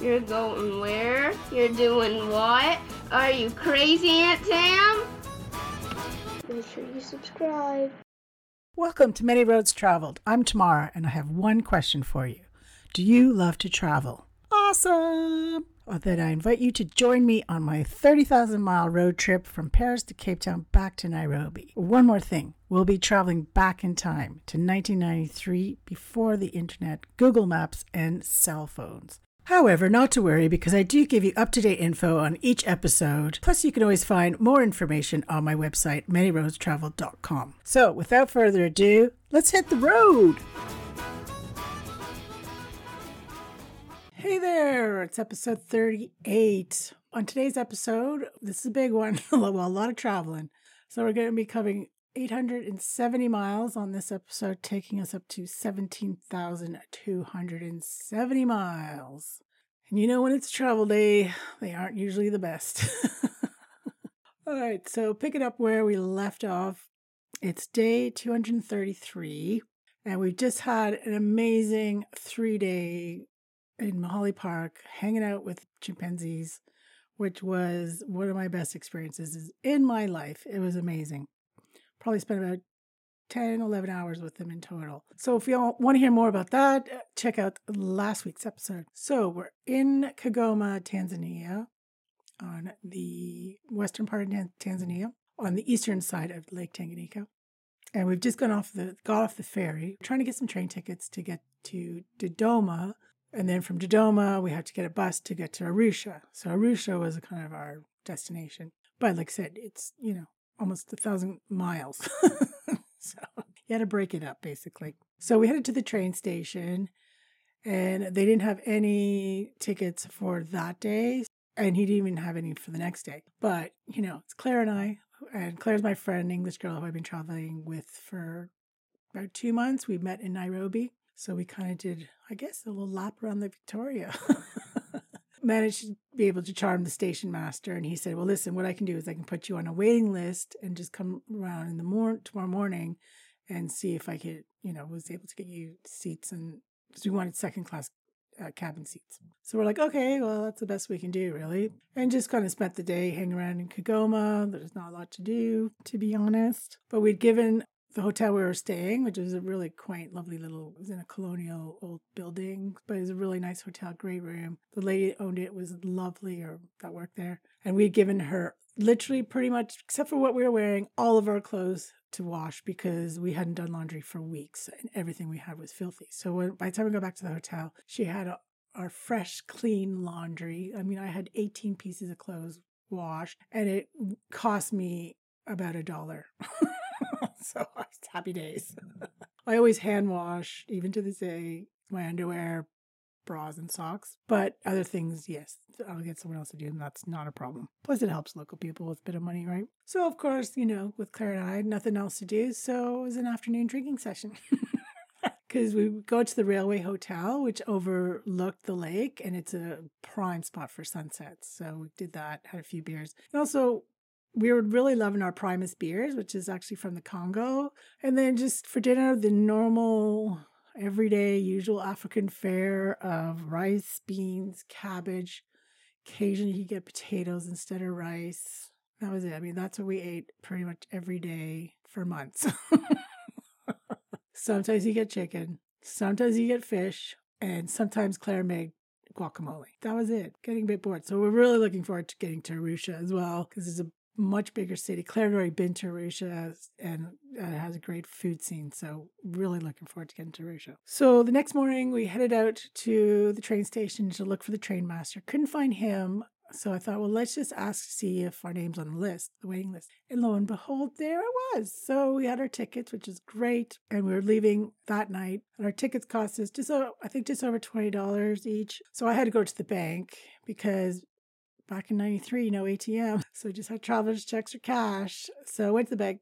You're going where? You're doing what? Are you crazy, Aunt Tam? Make sure you subscribe. Welcome to Many Roads Traveled. I'm Tamara, and I have one question for you. Do you love to travel? Awesome! Well, then I invite you to join me on my 30,000 mile road trip from Paris to Cape Town back to Nairobi. One more thing we'll be traveling back in time to 1993 before the internet, Google Maps, and cell phones. However, not to worry because I do give you up to date info on each episode. Plus, you can always find more information on my website, manyroadstravel.com. So, without further ado, let's hit the road! Hey there, it's episode 38. On today's episode, this is a big one, well, a lot of traveling. So, we're going to be covering 870 miles on this episode, taking us up to 17,270 miles. And you know, when it's travel day, they aren't usually the best. All right, so pick it up where we left off. It's day 233, and we've just had an amazing three day in Mahale Park hanging out with chimpanzees, which was one of my best experiences in my life. It was amazing. Probably spent about 10, 11 hours with them in total. So if you want to hear more about that, uh, check out last week's episode. So we're in Kigoma, Tanzania, on the western part of Tanzania, on the eastern side of Lake Tanganyika. And we've just gone off the got off the ferry, trying to get some train tickets to get to Dodoma, and then from Dodoma, we had to get a bus to get to Arusha. So Arusha was kind of our destination. But like I said, it's, you know, almost a thousand miles. so you had to break it up basically. So we headed to the train station and they didn't have any tickets for that day. And he didn't even have any for the next day. But, you know, it's Claire and I, and Claire's my friend, English girl who I've been traveling with for about two months. We met in Nairobi. So we kind of did, I guess, a little lap around the Victoria. Managed to be able to charm the station master, and he said, "Well, listen, what I can do is I can put you on a waiting list and just come around in the morning tomorrow morning, and see if I could, you know, was able to get you seats and because we wanted second class uh, cabin seats. So we're like, okay, well, that's the best we can do, really. And just kind of spent the day hanging around in Kigoma There's not a lot to do, to be honest. But we'd given the hotel we were staying, which was a really quaint, lovely little, it was in a colonial old building, but it was a really nice hotel, great room. The lady owned it was lovely, or that worked there. And we had given her literally pretty much, except for what we were wearing, all of our clothes to wash because we hadn't done laundry for weeks and everything we had was filthy. So when, by the time we got back to the hotel, she had a, our fresh, clean laundry. I mean, I had 18 pieces of clothes washed and it cost me about a dollar. so happy days. I always hand wash, even to this day, my underwear, bras, and socks. But other things, yes, I'll get someone else to do them. That's not a problem. Plus, it helps local people with a bit of money, right? So, of course, you know, with Claire and I, nothing else to do. So it was an afternoon drinking session. because we go to the Railway Hotel, which overlooked the lake, and it's a prime spot for sunsets. So we did that, had a few beers. And also, we were really loving our Primus beers, which is actually from the Congo. And then just for dinner, the normal, everyday, usual African fare of rice, beans, cabbage. Occasionally, you get potatoes instead of rice. That was it. I mean, that's what we ate pretty much every day for months. sometimes you get chicken, sometimes you get fish, and sometimes Claire made guacamole. That was it. Getting a bit bored. So we're really looking forward to getting to Arusha as well because it's a much bigger city. Claire already been to Arusha and uh, has a great food scene. So really looking forward to getting to Arusha. So the next morning we headed out to the train station to look for the train master. Couldn't find him. So I thought, well, let's just ask to see if our name's on the list, the waiting list. And lo and behold, there it was. So we had our tickets, which is great. And we were leaving that night. And our tickets cost us just, I think, just over $20 each. So I had to go to the bank because back in 93, no ATM. So I just had traveler's checks or cash. So I went to the bank,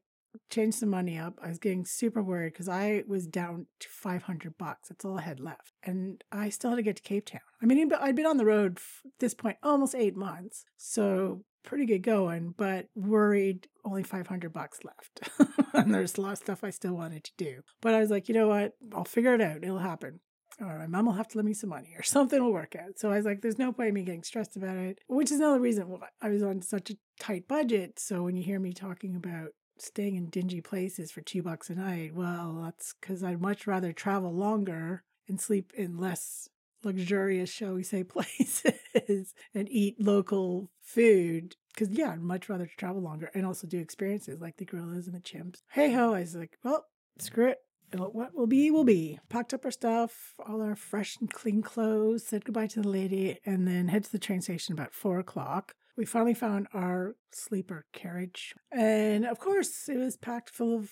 changed some money up. I was getting super worried because I was down to 500 bucks. That's all I had left. And I still had to get to Cape Town. I mean, I'd been on the road at this point almost eight months. So pretty good going, but worried only 500 bucks left. and there's a lot of stuff I still wanted to do. But I was like, you know what? I'll figure it out. It'll happen. Or my mom will have to lend me some money or something will work out. So I was like, there's no point in me getting stressed about it, which is another reason why I was on such a tight budget. So when you hear me talking about staying in dingy places for two bucks a night, well, that's because I'd much rather travel longer and sleep in less luxurious, shall we say, places and eat local food. Because, yeah, I'd much rather travel longer and also do experiences like the gorillas and the chimps. Hey ho, I was like, well, screw it. What will be, will be. Packed up our stuff, all our fresh and clean clothes, said goodbye to the lady, and then head to the train station about four o'clock. We finally found our sleeper carriage. And of course, it was packed full of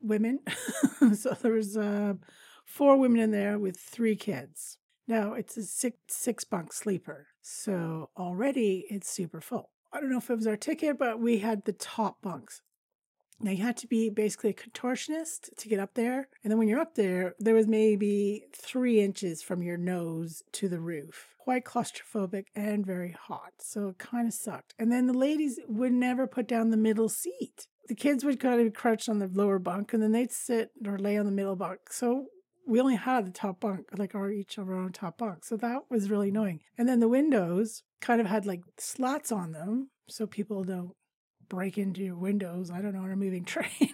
women. so there was uh, four women in there with three kids. Now it's a six six bunk sleeper, so already it's super full. I don't know if it was our ticket, but we had the top bunks. Now you had to be basically a contortionist to get up there, and then when you're up there, there was maybe three inches from your nose to the roof. Quite claustrophobic and very hot, so it kind of sucked. And then the ladies would never put down the middle seat. The kids would kind of crouch on the lower bunk, and then they'd sit or lay on the middle bunk. So we only had the top bunk, like our each of our own top bunk. So that was really annoying. And then the windows kind of had like slats on them so people don't break into your windows. I don't know, on a moving train.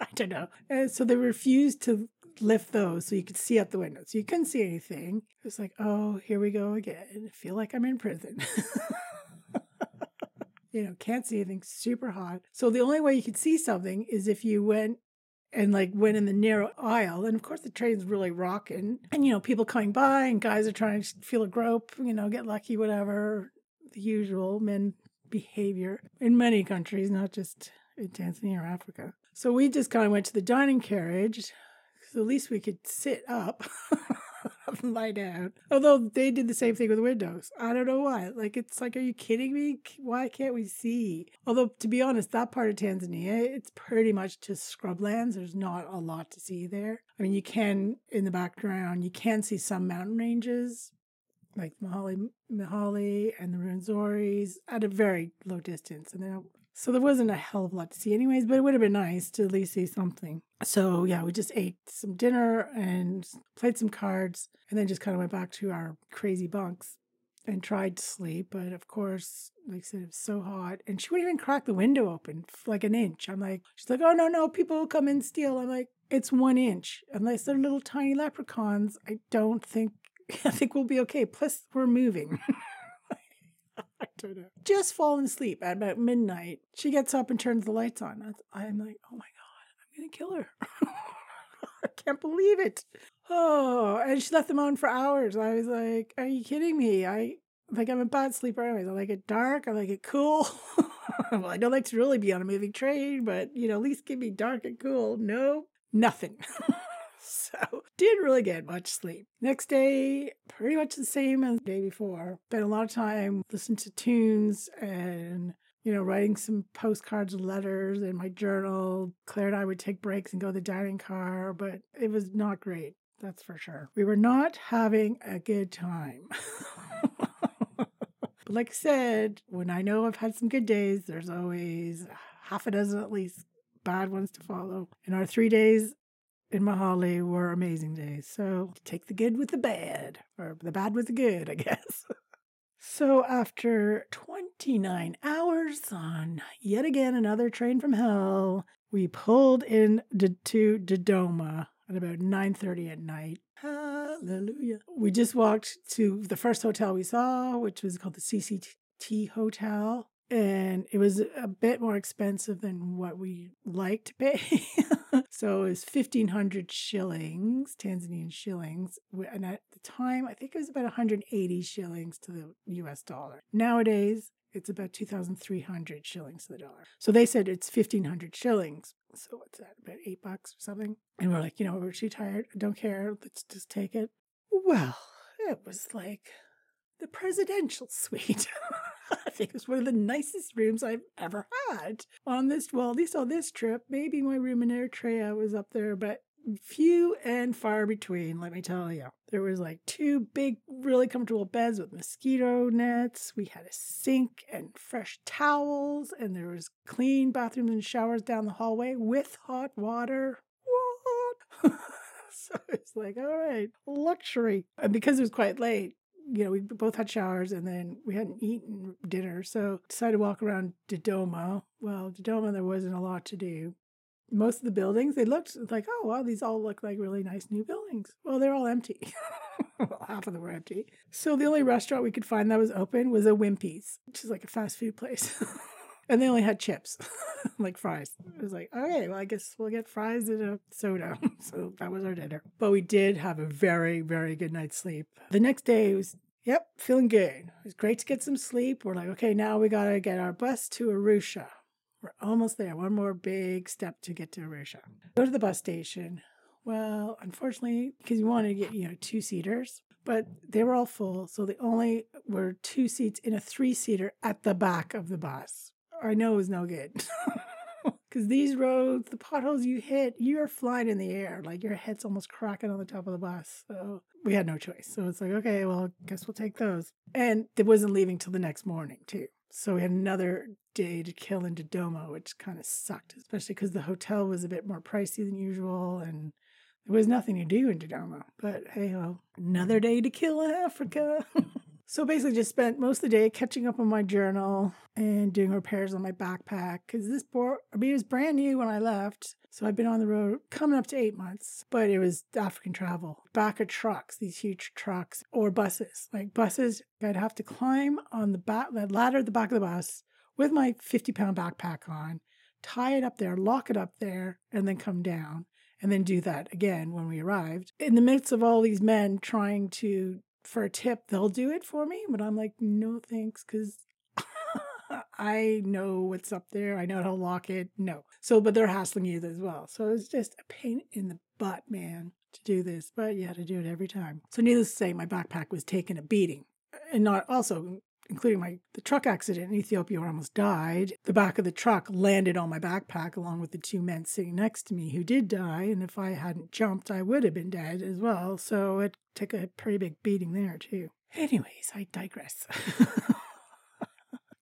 I don't know. And so they refused to lift those so you could see out the window. So you couldn't see anything. It was like, oh, here we go again. I feel like I'm in prison. you know, can't see anything, super hot. So the only way you could see something is if you went and like went in the narrow aisle. And of course, the train's really rocking. And, you know, people coming by and guys are trying to feel a grope, you know, get lucky, whatever, the usual men behavior in many countries, not just in Tanzania or Africa. So we just kind of went to the dining carriage. So at least we could sit up. lie down. Although they did the same thing with the windows. I don't know why. Like, it's like, are you kidding me? Why can't we see? Although, to be honest, that part of Tanzania, it's pretty much just scrublands. There's not a lot to see there. I mean, you can, in the background, you can see some mountain ranges, like Mahale, Mahale and the Rwenzoris at a very low distance. And then so there wasn't a hell of a lot to see, anyways, but it would have been nice to at least see something. So, yeah, we just ate some dinner and played some cards and then just kind of went back to our crazy bunks and tried to sleep. But of course, like I said, it was so hot. And she wouldn't even crack the window open like an inch. I'm like, she's like, oh, no, no, people will come and steal. I'm like, it's one inch. Unless they're little tiny leprechauns, I don't think, I think we'll be okay. Plus, we're moving. I don't know. Just fallen asleep at about midnight. She gets up and turns the lights on. I'm like, oh my God, I'm going to kill her. I can't believe it. Oh, and she left them on for hours. I was like, are you kidding me? I like I'm a bad sleeper anyways. I like it dark. I like it cool. well, I don't like to really be on a moving train, but you know, at least give me dark and cool. No, nothing. so didn't really get much sleep. Next day, pretty much the same as the day before. Spent a lot of time listening to tunes and you know, writing some postcards and letters in my journal. Claire and I would take breaks and go to the dining car, but it was not great. That's for sure. We were not having a good time. but like I said, when I know I've had some good days, there's always half a dozen at least bad ones to follow. In our three days in Mahale were amazing days. So take the good with the bad, or the bad with the good, I guess. so after 29 hours on yet again another train from hell, we pulled in to Dodoma at about 9:30 at night. Hallelujah. We just walked to the first hotel we saw, which was called the CCT Hotel and it was a bit more expensive than what we like to pay. so it was 1500 shillings, Tanzanian shillings. And at the time, I think it was about 180 shillings to the US dollar. Nowadays, it's about 2,300 shillings to the dollar. So they said it's 1,500 shillings. So what's that, about eight bucks or something? And we're like, you know, we're too tired. Don't care. Let's just take it. Well, it was like the presidential suite. Think it's one of the nicest rooms I've ever had on this. Well, at least on this trip, maybe my room in Eritrea was up there, but few and far between, let me tell you. There was like two big, really comfortable beds with mosquito nets. We had a sink and fresh towels, and there was clean bathrooms and showers down the hallway with hot water. What? so it's like, all right, luxury. And because it was quite late, you know, we both had showers and then we hadn't eaten dinner. So decided to walk around Dodoma. Well, Dodoma, there wasn't a lot to do. Most of the buildings, they looked like, oh, wow, these all look like really nice new buildings. Well, they're all empty. well, half of them were empty. So the only restaurant we could find that was open was a Wimpy's, which is like a fast food place. and they only had chips, like fries. It was like, okay, well, I guess we'll get fries and a soda. so that was our dinner. But we did have a very, very good night's sleep. The next day was, yep, feeling good. It was great to get some sleep. We're like, okay, now we got to get our bus to Arusha. We're almost there. One more big step to get to Arusha. Go to the bus station. Well, unfortunately, because you wanted to get, you know, two seaters, but they were all full. So they only were two seats in a three seater at the back of the bus. I know was no good. Because these roads, the potholes you hit, you're flying in the air. Like your head's almost cracking on the top of the bus. So we had no choice. So it's like, okay, well, I guess we'll take those. And it wasn't leaving till the next morning, too. So we had another day to kill in Dodoma, which kind of sucked, especially because the hotel was a bit more pricey than usual and there was nothing to do in Dodoma. But hey ho, another day to kill in Africa. so basically, just spent most of the day catching up on my journal and doing repairs on my backpack because this board, I mean, it was brand new when I left. So I've been on the road coming up to eight months, but it was African travel. Back of trucks, these huge trucks, or buses. Like buses, I'd have to climb on the back, the ladder at the back of the bus with my 50 pound backpack on, tie it up there, lock it up there, and then come down. And then do that again when we arrived. In the midst of all these men trying to, for a tip, they'll do it for me. But I'm like, no thanks, because I know what's up there. I know how to lock it. No. So, but they're hassling you as well. So it's just a pain in the butt, man, to do this. But you had to do it every time. So, needless to say, my backpack was taking a beating. And not also, including my the truck accident in Ethiopia where I almost died. The back of the truck landed on my backpack along with the two men sitting next to me who did die. And if I hadn't jumped, I would have been dead as well. So it took a pretty big beating there too. Anyways, I digress.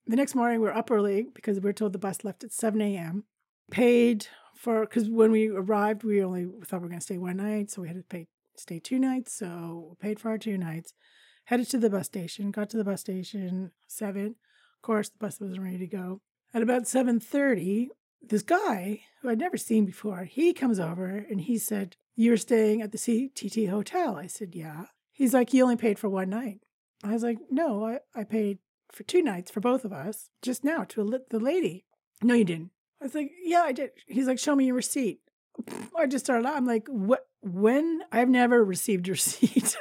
the next morning, we are up early because we are told the bus left at 7 a.m. Paid for, because when we arrived, we only thought we were going to stay one night. So we had to pay, stay two nights. So we paid for our two nights. Headed to the bus station, got to the bus station, 7. Of course, the bus wasn't ready to go. At about 7.30, this guy who I'd never seen before, he comes over and he said, You're staying at the CCT hotel. I said, Yeah. He's like, You only paid for one night. I was like, No, I, I paid for two nights for both of us just now to the lady. No, you didn't. I was like, yeah, I did. He's like, show me your receipt. I just started out. I'm like, what? When? I've never received receipt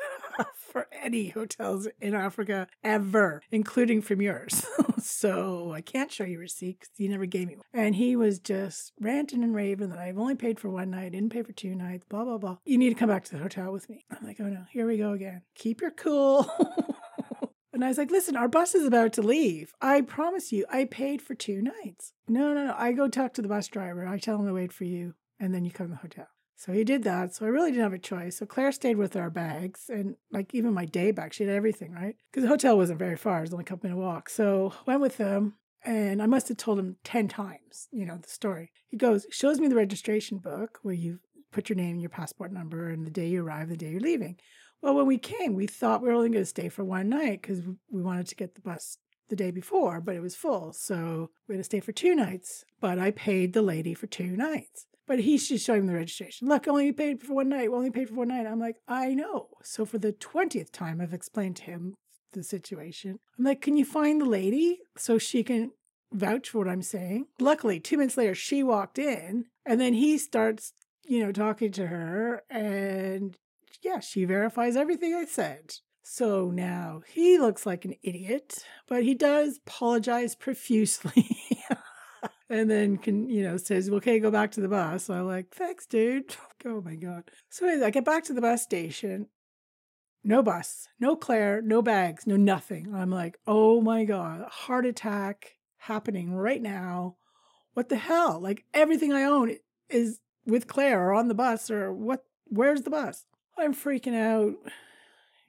for any hotels in Africa ever, including from yours. so I can't show you a receipt because you never gave me one. And he was just ranting and raving that I've only paid for one night, didn't pay for two nights, blah, blah, blah. You need to come back to the hotel with me. I'm like, oh no, here we go again. Keep your cool. And I was like, listen, our bus is about to leave. I promise you, I paid for two nights. No, no, no. I go talk to the bus driver. I tell him to wait for you, and then you come to the hotel. So he did that. So I really didn't have a choice. So Claire stayed with our bags and like even my day bag. She had everything, right? Because the hotel wasn't very far. It was only a couple minute walk. So went with them. And I must have told him 10 times, you know, the story. He goes, shows me the registration book where you put your name, and your passport number, and the day you arrive, the day you're leaving. Well, when we came, we thought we were only going to stay for one night because we wanted to get the bus the day before, but it was full. So we had to stay for two nights. But I paid the lady for two nights. But he's just showing the registration. Look, only paid for one night. Only paid for one night. I'm like, I know. So for the 20th time, I've explained to him the situation. I'm like, can you find the lady so she can vouch for what I'm saying? Luckily, two minutes later, she walked in and then he starts, you know, talking to her and yeah, she verifies everything I said. So now he looks like an idiot, but he does apologize profusely. and then can you know says okay go back to the bus. So i'm like thanks dude. Oh my god. So i get back to the bus station. No bus no claire no bags no nothing. I'm like oh my god heart attack happening right now. What the hell? Like everything i own is with claire or on the bus or what where's the bus? I'm freaking out.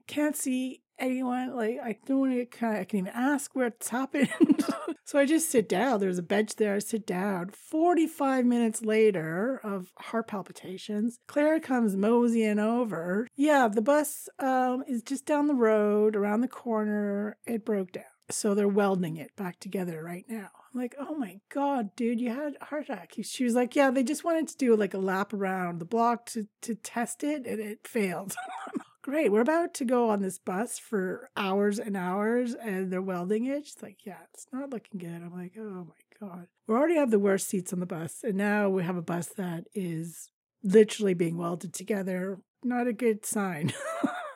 Can't see anyone. Like, I don't want to kind of, I can even ask what's happened. so I just sit down. There's a bench there. I sit down. 45 minutes later of heart palpitations, Claire comes moseying over. Yeah, the bus um, is just down the road, around the corner. It broke down. So they're welding it back together right now. I'm like, oh my God, dude, you had a heart attack. She was like, yeah, they just wanted to do like a lap around the block to, to test it and it failed. Great, we're about to go on this bus for hours and hours and they're welding it. She's like, yeah, it's not looking good. I'm like, oh my God. We already have the worst seats on the bus. And now we have a bus that is literally being welded together. Not a good sign.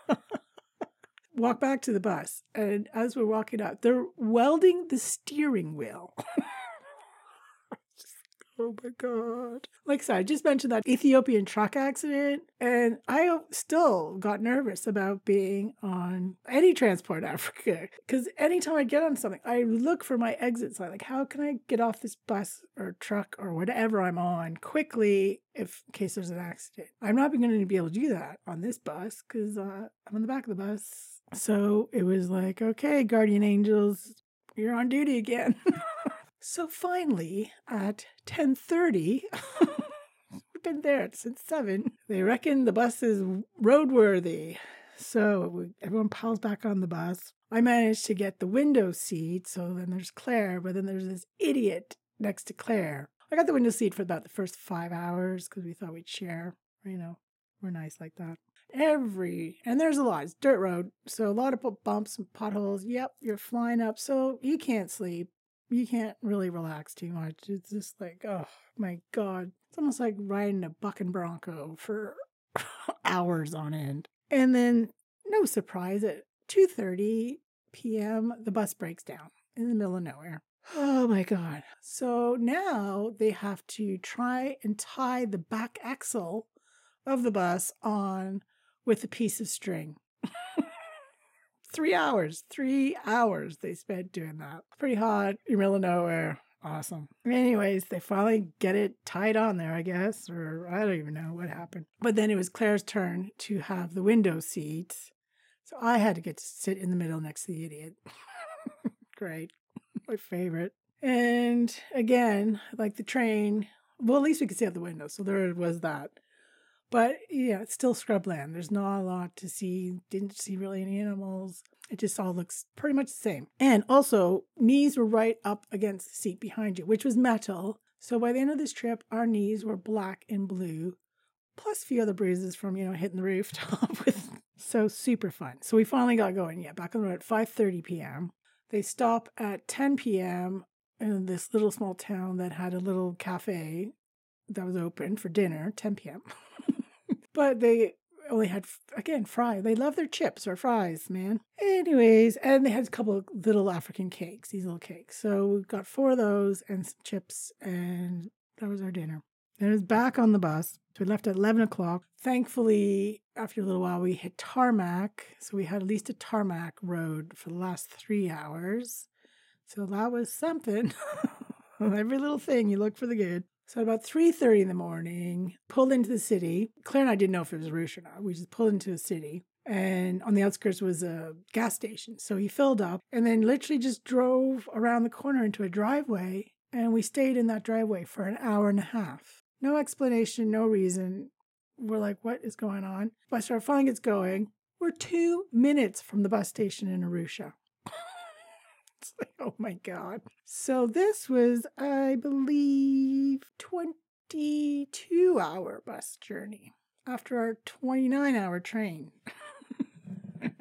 walk back to the bus. And as we're walking out, they're welding the steering wheel. oh my God. Like I I just mentioned that Ethiopian truck accident, and I still got nervous about being on any transport Africa. Because anytime I get on something, I look for my exit sign. Like, how can I get off this bus or truck or whatever I'm on quickly if in case there's an accident? I'm not going to be able to do that on this bus because uh, I'm on the back of the bus so it was like, okay, guardian angels, you're on duty again. so finally, at 10:30, we've been there since 7. They reckon the bus is roadworthy. So everyone piles back on the bus. I managed to get the window seat. So then there's Claire, but then there's this idiot next to Claire. I got the window seat for about the first five hours because we thought we'd share. You know, we're nice like that every and there's a lot it's dirt road so a lot of bumps and potholes yep you're flying up so you can't sleep you can't really relax too much it's just like oh my god it's almost like riding a bucking bronco for hours on end and then no surprise at 2.30 p.m the bus breaks down in the middle of nowhere Oh my God. So now they have to try and tie the back axle of the bus on with a piece of string. three hours, three hours they spent doing that. Pretty hot, in the middle of nowhere. Awesome. Anyways, they finally get it tied on there, I guess, or I don't even know what happened. But then it was Claire's turn to have the window seat. So I had to get to sit in the middle next to the idiot. Great. My favorite. And again, like the train, well, at least we could see out the window. So there was that. But yeah, it's still scrubland. There's not a lot to see. Didn't see really any animals. It just all looks pretty much the same. And also, knees were right up against the seat behind you, which was metal. So by the end of this trip, our knees were black and blue, plus a few other bruises from, you know, hitting the rooftop with so super fun. So we finally got going. Yeah, back on the road at 5:30 p.m. They stop at 10 p.m. in this little small town that had a little cafe that was open for dinner, 10 p.m. but they only had again fry. They love their chips or fries, man. Anyways, and they had a couple of little African cakes, these little cakes. So we got four of those and some chips, and that was our dinner. And it was back on the bus. So we left at eleven o'clock. Thankfully, after a little while, we hit tarmac. So we had at least a tarmac road for the last three hours. So that was something. Every little thing you look for the good. So about 3.30 in the morning, pulled into the city. Claire and I didn't know if it was Arusha or not. We just pulled into the city. And on the outskirts was a gas station. So he filled up and then literally just drove around the corner into a driveway. And we stayed in that driveway for an hour and a half. No explanation, no reason. We're like, what is going on? Bus driver finally gets going. We're two minutes from the bus station in Arusha. Like, oh my God. So this was, I believe, 22 hour bus journey after our 29 hour train.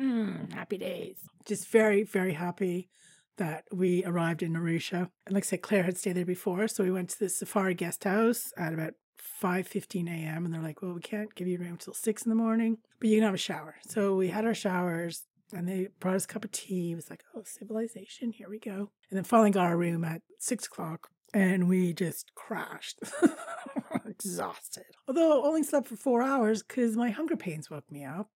Mm, happy days. Just very, very happy that we arrived in Arusha. And like I said, Claire had stayed there before. So we went to the Safari guest house at about 5.15 a.m. And they're like, well, we can't give you a room until 6 in the morning, but you can have a shower. So we had our showers and they brought us a cup of tea. It was like, oh, civilization, here we go. And then finally got our room at six o'clock and we just crashed. Exhausted. Although only slept for four hours because my hunger pains woke me up.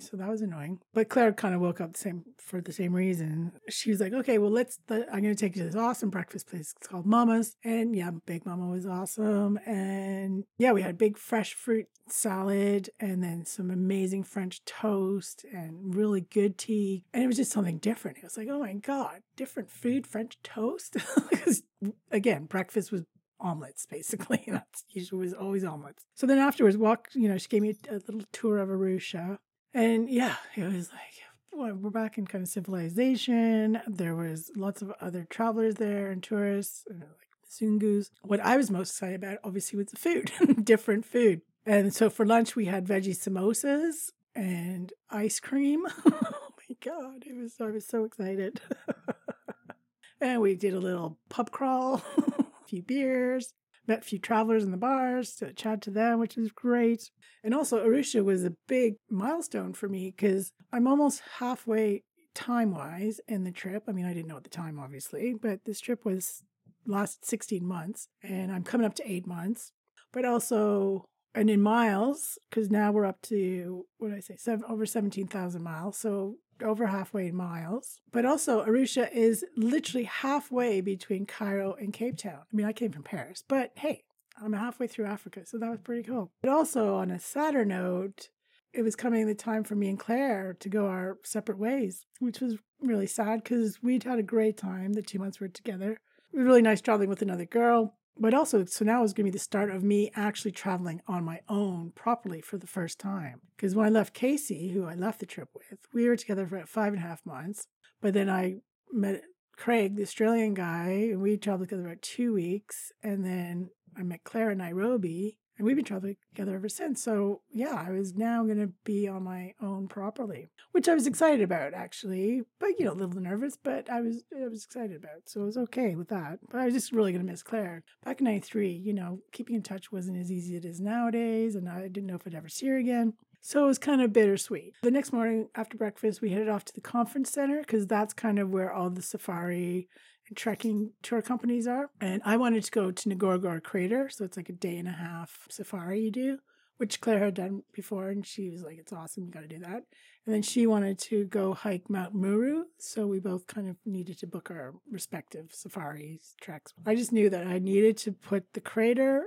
So that was annoying. But Claire kind of woke up the same for the same reason. She was like, "Okay, well, let's. I'm going to take you to this awesome breakfast place. It's called Mama's, and yeah, Big Mama was awesome. And yeah, we had big fresh fruit salad, and then some amazing French toast, and really good tea. And it was just something different. It was like, oh my god, different food, French toast. because again, breakfast was omelets basically. That's usually was always omelets. So then afterwards, walk. You know, she gave me a, a little tour of Arusha. And yeah, it was like, we're back in kind of civilization. There was lots of other travelers there and tourists, like Zungus. What I was most excited about, obviously, was the food, different food. And so for lunch, we had veggie samosas and ice cream. oh my God, it was, I was so excited. and we did a little pub crawl, a few beers, met a few travelers in the bars to chat to them, which was great. And also, Arusha was a big milestone for me because I'm almost halfway time wise in the trip. I mean, I didn't know at the time, obviously, but this trip was last 16 months and I'm coming up to eight months. But also, and in miles, because now we're up to, what did I say, seven, over 17,000 miles. So over halfway in miles. But also, Arusha is literally halfway between Cairo and Cape Town. I mean, I came from Paris, but hey, I'm halfway through Africa, so that was pretty cool. But also, on a sadder note, it was coming the time for me and Claire to go our separate ways, which was really sad because we'd had a great time the two months we were together. It was really nice traveling with another girl. But also, so now is going to be the start of me actually traveling on my own properly for the first time. Because when I left Casey, who I left the trip with, we were together for about five and a half months. But then I met Craig, the Australian guy, and we traveled together about two weeks. And then I met Claire in Nairobi, and we've been traveling together ever since. So yeah, I was now going to be on my own properly, which I was excited about actually. But you know, a little nervous, but I was I was excited about. So it was okay with that. But I was just really going to miss Claire. Back in '93, you know, keeping in touch wasn't as easy as it is nowadays, and I didn't know if I'd ever see her again. So it was kind of bittersweet. The next morning after breakfast, we headed off to the conference center because that's kind of where all the safari trekking tour companies are. And I wanted to go to Ngorongoro Crater. So it's like a day and a half safari you do, which Claire had done before. And she was like, it's awesome. You got to do that. And then she wanted to go hike Mount Meru. So we both kind of needed to book our respective safaris treks. I just knew that I needed to put the crater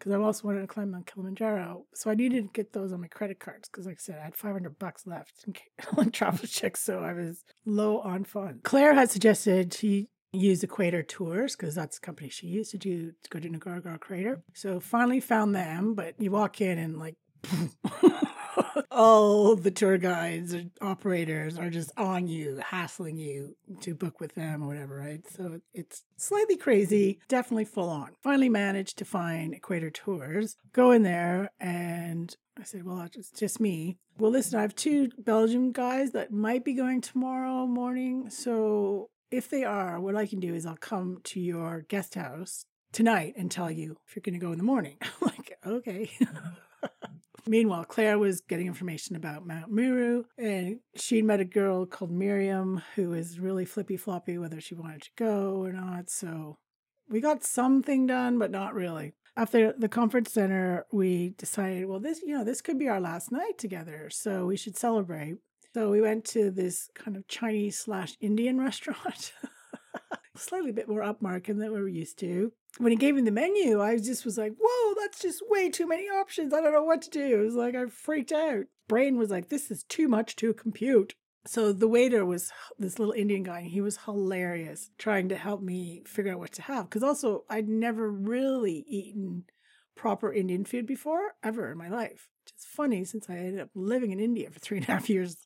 because I also wanted to climb Mount Kilimanjaro. So I needed to get those on my credit cards because, like I said, I had 500 bucks left in travel checks, so I was low on funds. Claire had suggested she use Equator Tours because that's the company she used to do to go to Ngorongoro Crater. So finally found them, but you walk in and like all the tour guides or operators are just on you, hassling you to book with them or whatever, right? So it's slightly crazy, definitely full on. Finally managed to find Equator Tours, go in there, and I said, well, it's just me. Well, listen, I have two Belgian guys that might be going tomorrow morning. So if they are, what I can do is I'll come to your guest house tonight and tell you if you're going to go in the morning. I'm like, okay. Meanwhile, Claire was getting information about Mount Meru, and she'd met a girl called Miriam who was really flippy floppy whether she wanted to go or not. So we got something done, but not really. After the conference center, we decided, well, this, you know, this could be our last night together, so we should celebrate. So we went to this kind of Chinese slash Indian restaurant. Slightly a bit more upmarket than we were used to. When he gave me the menu, I just was like, whoa, that's just way too many options. I don't know what to do. It was like I freaked out. Brain was like, this is too much to compute. So the waiter was this little Indian guy, and he was hilarious trying to help me figure out what to have. Because also, I'd never really eaten proper Indian food before, ever in my life. Which is funny since I ended up living in India for three and a half years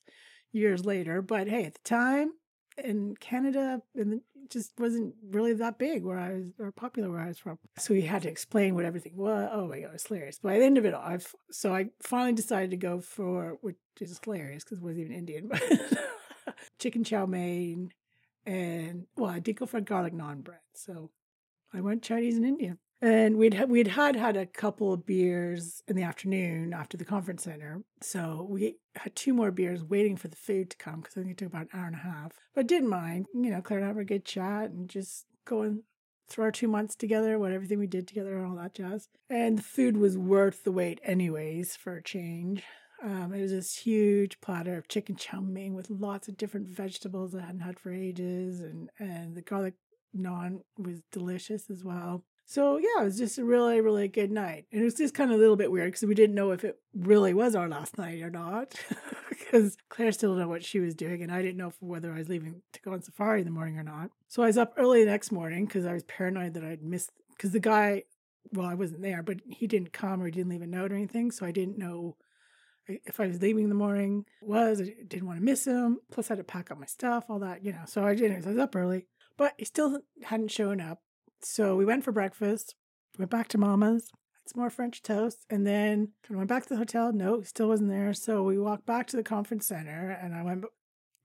years later. But hey, at the time in Canada, and just wasn't really that big where I was or popular where I was from. So we had to explain what everything was. Oh my god, it's hilarious. By the end of it, all, I've so I finally decided to go for which is hilarious because it wasn't even Indian, but chicken chow mein and well, I did go for garlic naan bread. So I went Chinese and Indian. And we'd we'd had had a couple of beers in the afternoon after the conference center, so we had two more beers waiting for the food to come because I think it took about an hour and a half. But didn't mind, you know, Claire and I were a good chat and just going through our two months together, what everything we did together, and all that jazz. And the food was worth the wait, anyways, for a change. Um, it was this huge platter of chicken chow mein with lots of different vegetables I hadn't had for ages, and and the garlic naan was delicious as well. So yeah, it was just a really, really good night. And it was just kind of a little bit weird because we didn't know if it really was our last night or not. Because Claire still didn't know what she was doing, and I didn't know whether I was leaving to go on safari in the morning or not. So I was up early the next morning because I was paranoid that I'd missed because the guy, well, I wasn't there, but he didn't come or he didn't leave a note or anything. So I didn't know if I was leaving in the morning, was I didn't want to miss him. Plus, I had to pack up my stuff, all that, you know. So I didn't. So I was up early, but he still hadn't shown up. So we went for breakfast, went back to Mama's, had some more French toast, and then kind of went back to the hotel. No, still wasn't there. So we walked back to the conference center, and I went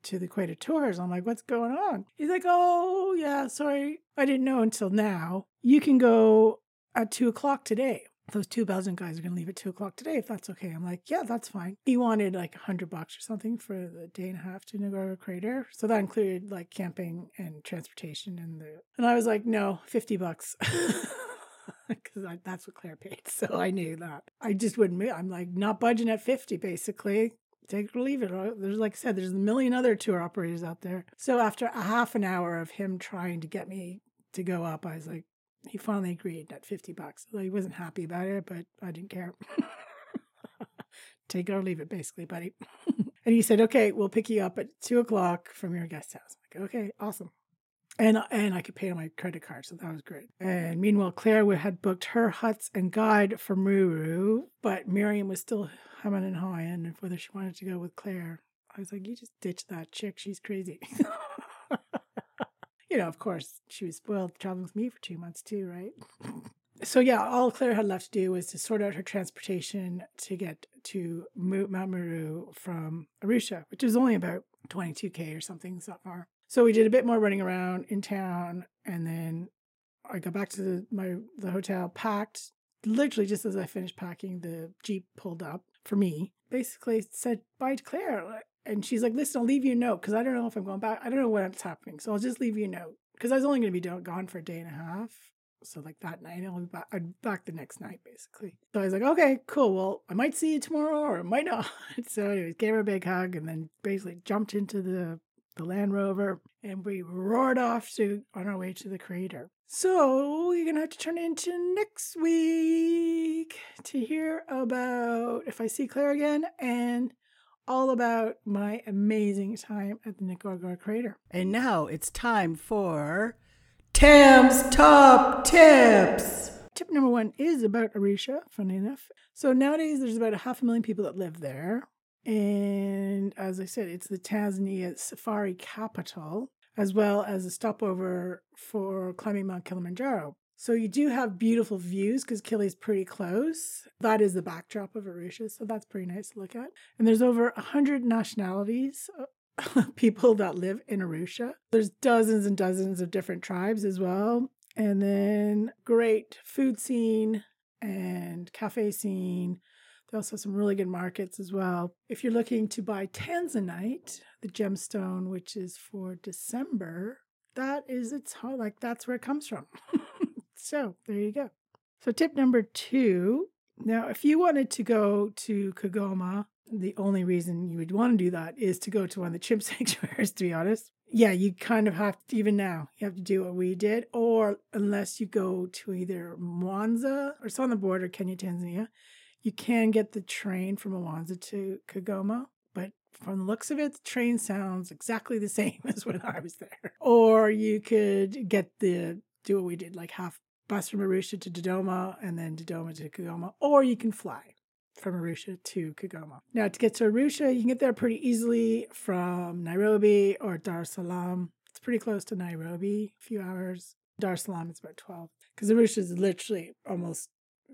to the Equator Tours. I'm like, what's going on? He's like, oh, yeah, sorry. I didn't know until now. You can go at two o'clock today. Those two Belgian guys are going to leave at two o'clock today, if that's okay. I'm like, yeah, that's fine. He wanted like a hundred bucks or something for the day and a half to Ngorongoro Crater. So that included like camping and transportation and the, and I was like, no, 50 bucks. Because that's what Claire paid. So I knew that. I just wouldn't, I'm like, not budging at 50 basically take it or leave it. There's, like I said, there's a million other tour operators out there. So after a half an hour of him trying to get me to go up, I was like, he finally agreed at 50 bucks. He wasn't happy about it, but I didn't care. take it or leave it, basically, buddy. and he said, okay, we'll pick you up at two o'clock from your guest house. I'm like, okay, awesome. And, and I could pay on my credit card, so that was great. And meanwhile, Claire had booked her huts and guide for Meru, but Miriam was still humming and hawing and whether she wanted to go with Claire. I was like, you just ditch that chick. She's crazy. you know, of course, she was spoiled traveling with me for two months too, right? so yeah, all Claire had left to do was to sort out her transportation to get to Mount Meru from Arusha, which is only about 22k or something so far. So we did a bit more running around in town, and then I got back to the, my the hotel, packed. Literally, just as I finished packing, the jeep pulled up for me. Basically, said bye to Claire, and she's like, "Listen, I'll leave you a note because I don't know if I'm going back. I don't know what's happening, so I'll just leave you a note because I was only going to be gone for a day and a half." So like that night, I'll be back. I'm back the next night, basically. So I was like, okay, cool. Well, I might see you tomorrow, or I might not. so anyways, gave her a big hug, and then basically jumped into the the Land Rover, and we roared off to on our way to the crater. So you're gonna have to turn into next week to hear about if I see Claire again and all about my amazing time at the Ngorongoro crater. And now it's time for Tam's top tips. Tip number one is about Arusha, funny enough. So nowadays there's about a half a million people that live there. And as I said, it's the Tanzania safari capital, as well as a stopover for climbing Mount Kilimanjaro. So you do have beautiful views because Kili's pretty close. That is the backdrop of Arusha, so that's pretty nice to look at. And there's over 100 nationalities, uh, people that live in Arusha. There's dozens and dozens of different tribes as well. And then great food scene and cafe scene they also have some really good markets as well. If you're looking to buy tanzanite, the gemstone, which is for December, that is its like that's where it comes from. so there you go. So tip number two. Now, if you wanted to go to Kigoma, the only reason you would want to do that is to go to one of the chimp sanctuaries, to be honest. Yeah, you kind of have to, even now, you have to do what we did, or unless you go to either Mwanza or it's on the border, Kenya, Tanzania, you can get the train from Mwanza to Kigoma. but from the looks of it, the train sounds exactly the same as when I was there. Or you could get the do what we did, like half bus from Arusha to Dodoma and then Dodoma to Kigoma, or you can fly from Arusha to Kigoma. Now, to get to Arusha, you can get there pretty easily from Nairobi or Dar es Salaam. It's pretty close to Nairobi, a few hours. Dar es Salaam is about 12. Because Arusha is literally almost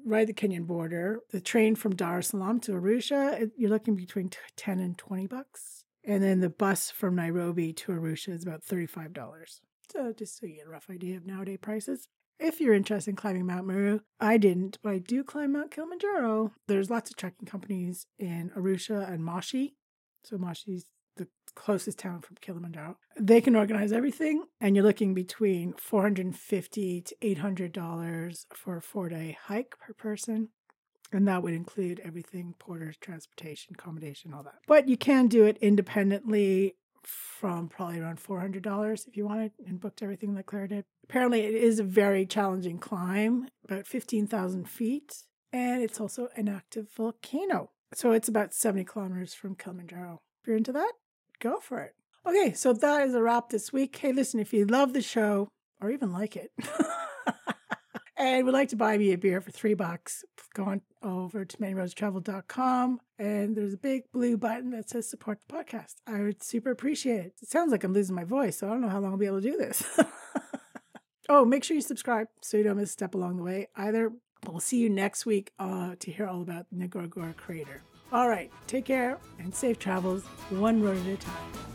right at the Kenyan border. The train from Dar es Salaam to Arusha, you're looking between 10 and 20 bucks. And then the bus from Nairobi to Arusha is about $35. So just so you get a rough idea of nowadays prices. If you're interested in climbing Mount Meru, I didn't, but I do climb Mount Kilimanjaro. There's lots of trekking companies in Arusha and Moshi. So Moshi's the closest town from Kilimanjaro. They can organize everything, and you're looking between 450 to 800 dollars for a four day hike per person. And that would include everything porters, transportation, accommodation, all that. But you can do it independently from probably around $400 if you wanted and booked everything that Claire did. Apparently, it is a very challenging climb, about 15,000 feet, and it's also an active volcano. So it's about 70 kilometers from Kilimanjaro. If you're into that, go for it. Okay, so that is a wrap this week. Hey, listen, if you love the show or even like it, and would like to buy me a beer for three bucks, go on over to manyroadstravel.com and there's a big blue button that says support the podcast. I would super appreciate it. It sounds like I'm losing my voice, so I don't know how long I'll be able to do this. oh, make sure you subscribe so you don't miss a step along the way either. We'll see you next week uh, to hear all about the Ngorongoro crater. All right, take care and safe travels, one road at a time.